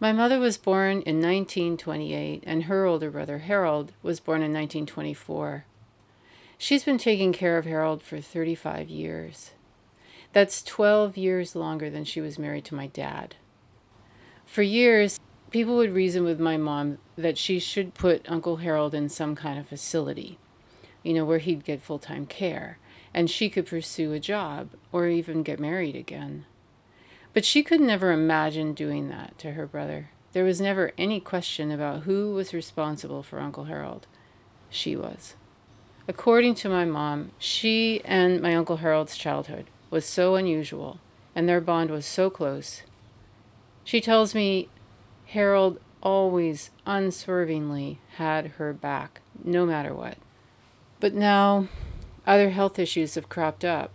My mother was born in 1928, and her older brother, Harold, was born in 1924. She's been taking care of Harold for 35 years. That's 12 years longer than she was married to my dad. For years, people would reason with my mom that she should put Uncle Harold in some kind of facility, you know, where he'd get full time care, and she could pursue a job or even get married again. But she could never imagine doing that to her brother. There was never any question about who was responsible for Uncle Harold. She was. According to my mom, she and my Uncle Harold's childhood was so unusual, and their bond was so close. She tells me Harold always unswervingly had her back, no matter what. But now, other health issues have cropped up.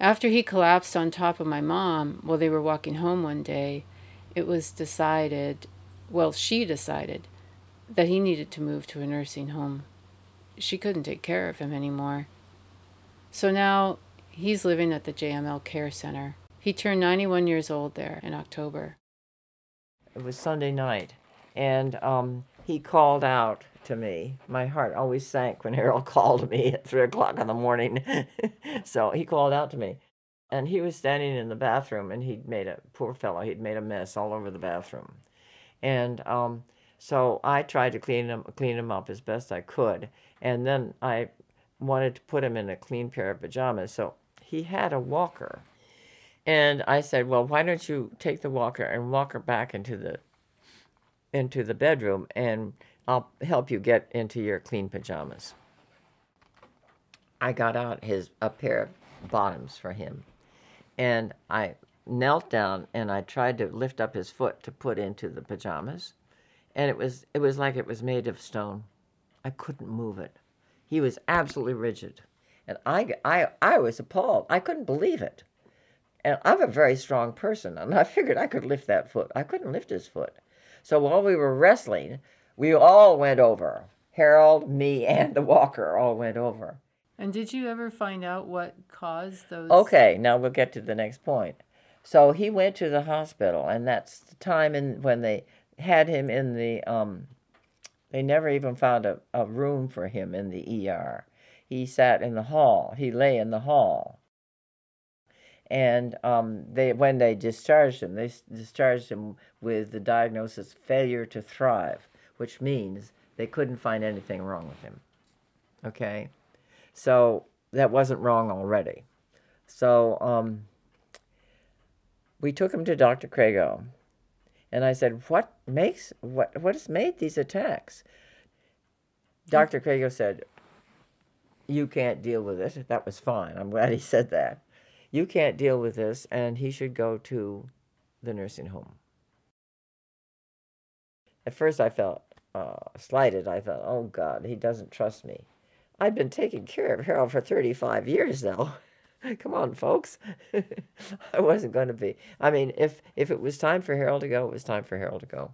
After he collapsed on top of my mom while they were walking home one day, it was decided, well, she decided, that he needed to move to a nursing home. She couldn't take care of him anymore. So now he's living at the JML Care Center. He turned 91 years old there in October. It was Sunday night, and um, he called out to me. My heart always sank when Harold called me at three o'clock in the morning. so he called out to me. And he was standing in the bathroom and he'd made a poor fellow, he'd made a mess all over the bathroom. And um, so I tried to clean him clean him up as best I could. And then I wanted to put him in a clean pair of pajamas. So he had a walker. And I said, Well, why don't you take the walker and walk her back into the into the bedroom and I'll help you get into your clean pajamas. I got out his a pair of bottoms for him, and I knelt down and I tried to lift up his foot to put into the pajamas, and it was it was like it was made of stone. I couldn't move it. He was absolutely rigid, and I I I was appalled. I couldn't believe it. And I'm a very strong person, and I figured I could lift that foot. I couldn't lift his foot. So while we were wrestling, we all went over. Harold, me, and the walker all went over. And did you ever find out what caused those? Okay, now we'll get to the next point. So he went to the hospital, and that's the time in when they had him in the. Um, they never even found a, a room for him in the ER. He sat in the hall. He lay in the hall. And um, they when they discharged him, they discharged him with the diagnosis failure to thrive which means they couldn't find anything wrong with him. Okay? So that wasn't wrong already. So um, we took him to Dr. Crago. And I said, What makes what what has made these attacks? Dr. Crago said, You can't deal with it. That was fine. I'm glad he said that. You can't deal with this, and he should go to the nursing home. At first, I felt uh, slighted. I thought, oh God, he doesn't trust me. I've been taking care of Harold for 35 years now. Come on, folks. I wasn't going to be. I mean, if if it was time for Harold to go, it was time for Harold to go.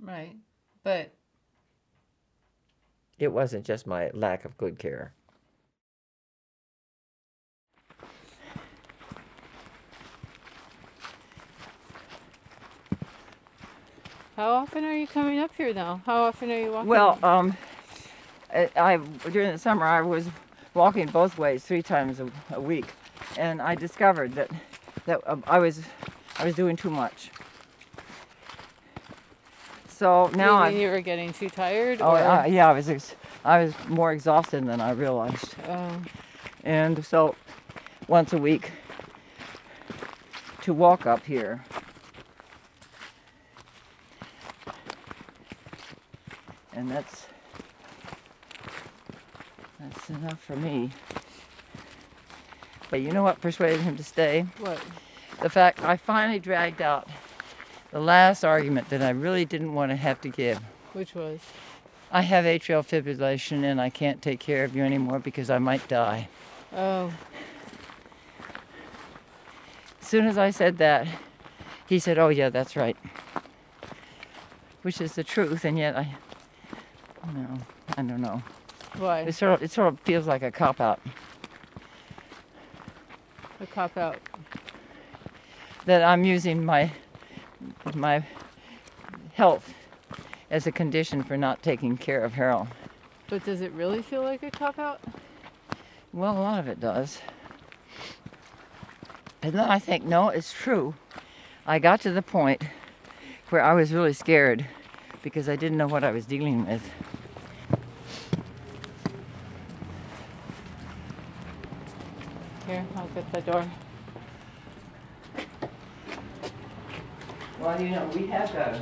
Right. But it wasn't just my lack of good care. How often are you coming up here now? How often are you walking? Well, um, I, I during the summer I was walking both ways three times a, a week, and I discovered that that uh, I was I was doing too much. So now I. You were getting too tired. Oh uh, yeah, I was ex- I was more exhausted than I realized. Oh. And so, once a week, to walk up here and that's that's enough for me. But you know what persuaded him to stay? What? The fact I finally dragged out the last argument that I really didn't want to have to give. Which was? I have atrial fibrillation and I can't take care of you anymore because I might die. Oh. As soon as I said that, he said, Oh, yeah, that's right. Which is the truth, and yet I no, I don't know. Why? It sort of it sort of feels like a cop out. A cop out. That I'm using my my health as a condition for not taking care of Harold. But does it really feel like a cop out? Well, a lot of it does. And then I think, no, it's true. I got to the point where I was really scared because I didn't know what I was dealing with. Here, I'll get the door. Well, you know, we have a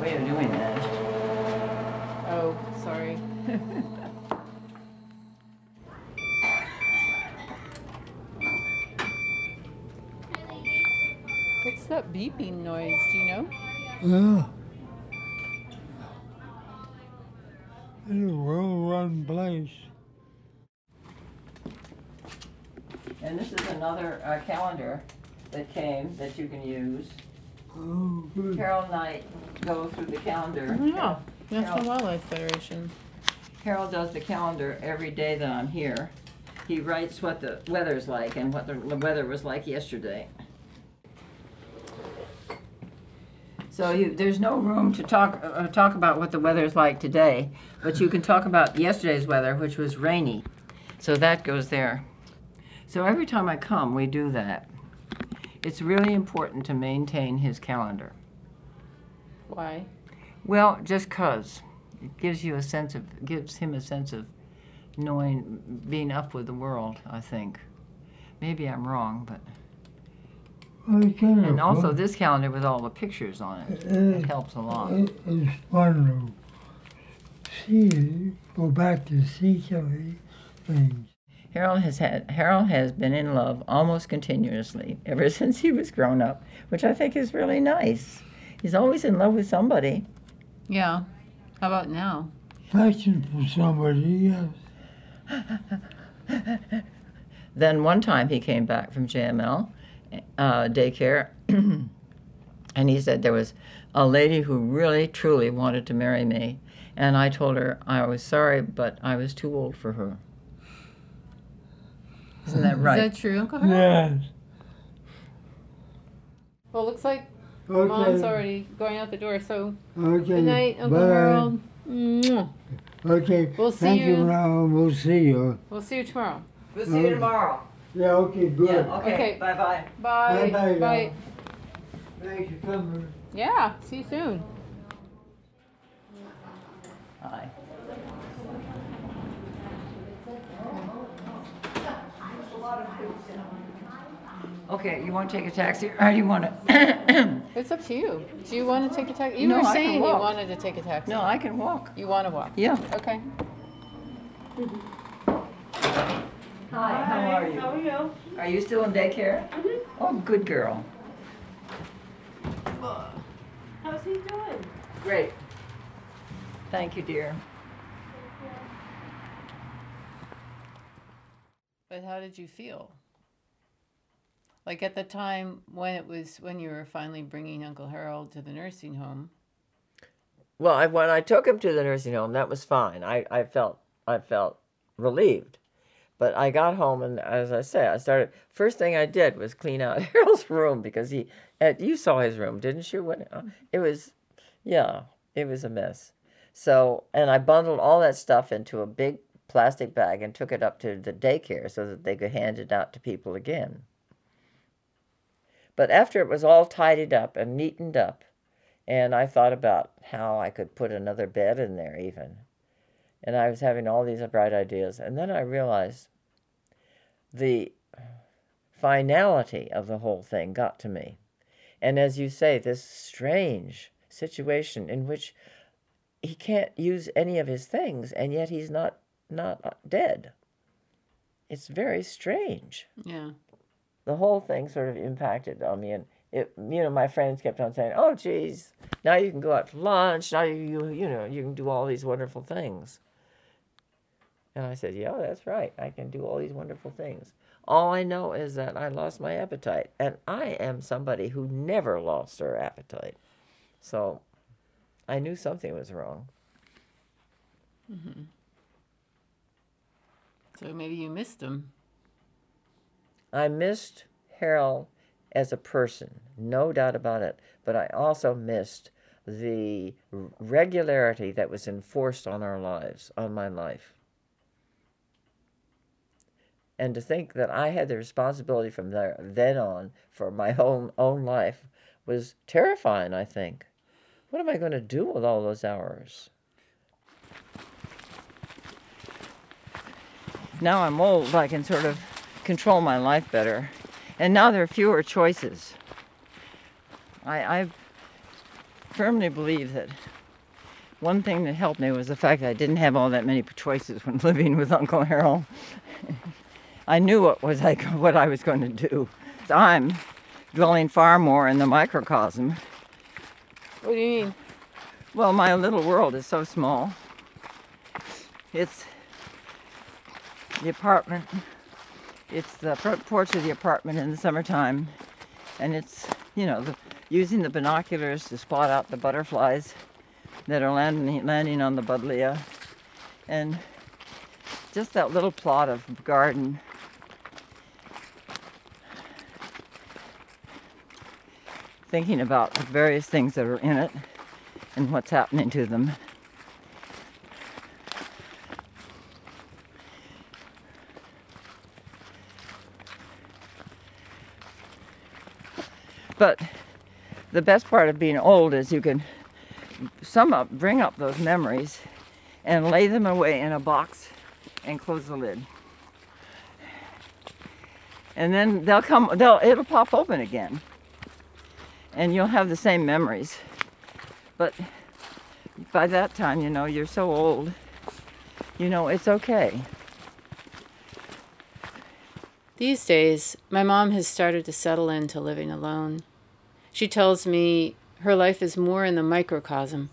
way of doing that. Oh, sorry. What's that beeping noise? Do you know? Yeah. It's a well-run place. And this is another uh, calendar that came that you can use. Oh. Carol and I go through the calendar. Oh, yeah. Carol- Wildlife Federation. Carol does the calendar every day that I'm here. He writes what the weather's like and what the weather was like yesterday. So you, there's no room to talk, uh, talk about what the weather is like today, but you can talk about yesterday's weather, which was rainy. So that goes there. So every time I come, we do that. It's really important to maintain his calendar. Why? Well, just 'cause it gives you a sense of gives him a sense of knowing being up with the world. I think maybe I'm wrong, but Well, it's and also this calendar with all the pictures on it Uh, it helps a lot. it- It's fun to see, go back to see some of these things. Harold has had Harold has been in love almost continuously ever since he was grown up, which I think is really nice. He's always in love with somebody. Yeah. How about now? Searching for somebody else. Then one time he came back from JML uh, daycare, and he said there was a lady who really truly wanted to marry me, and I told her I was sorry, but I was too old for her. Isn't that right? Is that true, Uncle Harold? Yes. Well, looks like Okay. Mom's already going out the door. So Okay. good night, Uncle Bye. Harold. Mwah. Okay. We'll see Thank you. you. now. We'll see you. We'll see you tomorrow. We'll see you tomorrow. Yeah. Okay. Good. Okay. Bye bye. Bye. Bye-bye, Bye. y'all. Thanks for coming. Yeah. See you soon. Hi. Okay, you want to take a taxi, or do you want to? It's up to you. Do you want to take a taxi? You No, were I can saying you walk. wanted to take a taxi. no, I can walk. You want to walk? Yeah. Okay. Hi. How are you? How are you? Are you still in daycare? Mm-hmm. Oh, good girl. How's he doing? Great. Thank you, dear. But how did you feel? Like at the time when it was when you were finally bringing Uncle Harold to the nursing home. Well, I, when I took him to the nursing home, that was fine. I, I felt I felt relieved. But I got home and, as I say, I started. First thing I did was clean out Harold's room because he. Uh, you saw his room, didn't you? When uh, it was, yeah, it was a mess. So, and I bundled all that stuff into a big plastic bag and took it up to the daycare so that they could hand it out to people again. But after it was all tidied up and neatened up, and I thought about how I could put another bed in there, even. And I was having all these bright ideas. And then I realized the finality of the whole thing got to me. And as you say, this strange situation in which he can't use any of his things, and yet he's not not uh, dead. It's very strange. Yeah. the whole thing sort of impacted on me and it you know my friends kept on saying oh geez now you can go out to lunch now you you, you know you can do all these wonderful things. And i said yeah that's right i can do all these wonderful things. All i know is that i lost my appetite and i am somebody who never lost her appetite. So i knew something was wrong mm-hmm. So maybe you missed him. I missed Harold as a person, no doubt about it. But I also missed the regularity that was enforced on our lives, on my life. And to think that I had the responsibility from there, then on for my own own life was terrifying, I think. What am I going to do with all those hours? Now I'm old, I can sort of control my life better. And now there are fewer choices. I, I firmly believe that one thing that helped me was the fact that I didn't have all that many choices when living with Uncle Harold. I knew what was like what I was going to do. So I'm dwelling far more in the microcosm. What do you mean? Well, my little world is so small. It's the apartment. It's the front porch of the apartment in the summertime, and it's you know the, using the binoculars to spot out the butterflies that are landing landing on the buddleia, and just that little plot of garden. Thinking about the various things that are in it and what's happening to them. But the best part of being old is you can sum up, bring up those memories and lay them away in a box and close the lid. And then they'll come, they'll, it'll pop open again. And you'll have the same memories. But by that time, you know, you're so old, you know, it's okay. These days, my mom has started to settle into living alone. She tells me her life is more in the microcosm,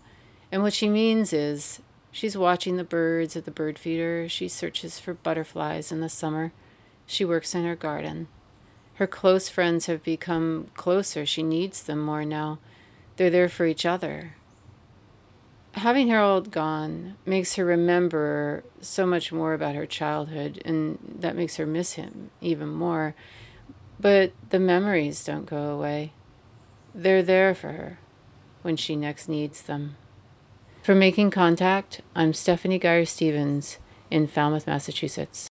and what she means is she's watching the birds at the bird feeder, she searches for butterflies in the summer, she works in her garden. Her close friends have become closer. She needs them more now. They're there for each other having Harold gone makes her remember so much more about her childhood, and that makes her miss him even more. But the memories don't go away. They're there for her when she next needs them. For Making Contact, I'm Stephanie Guyer Stevens in Falmouth, Massachusetts.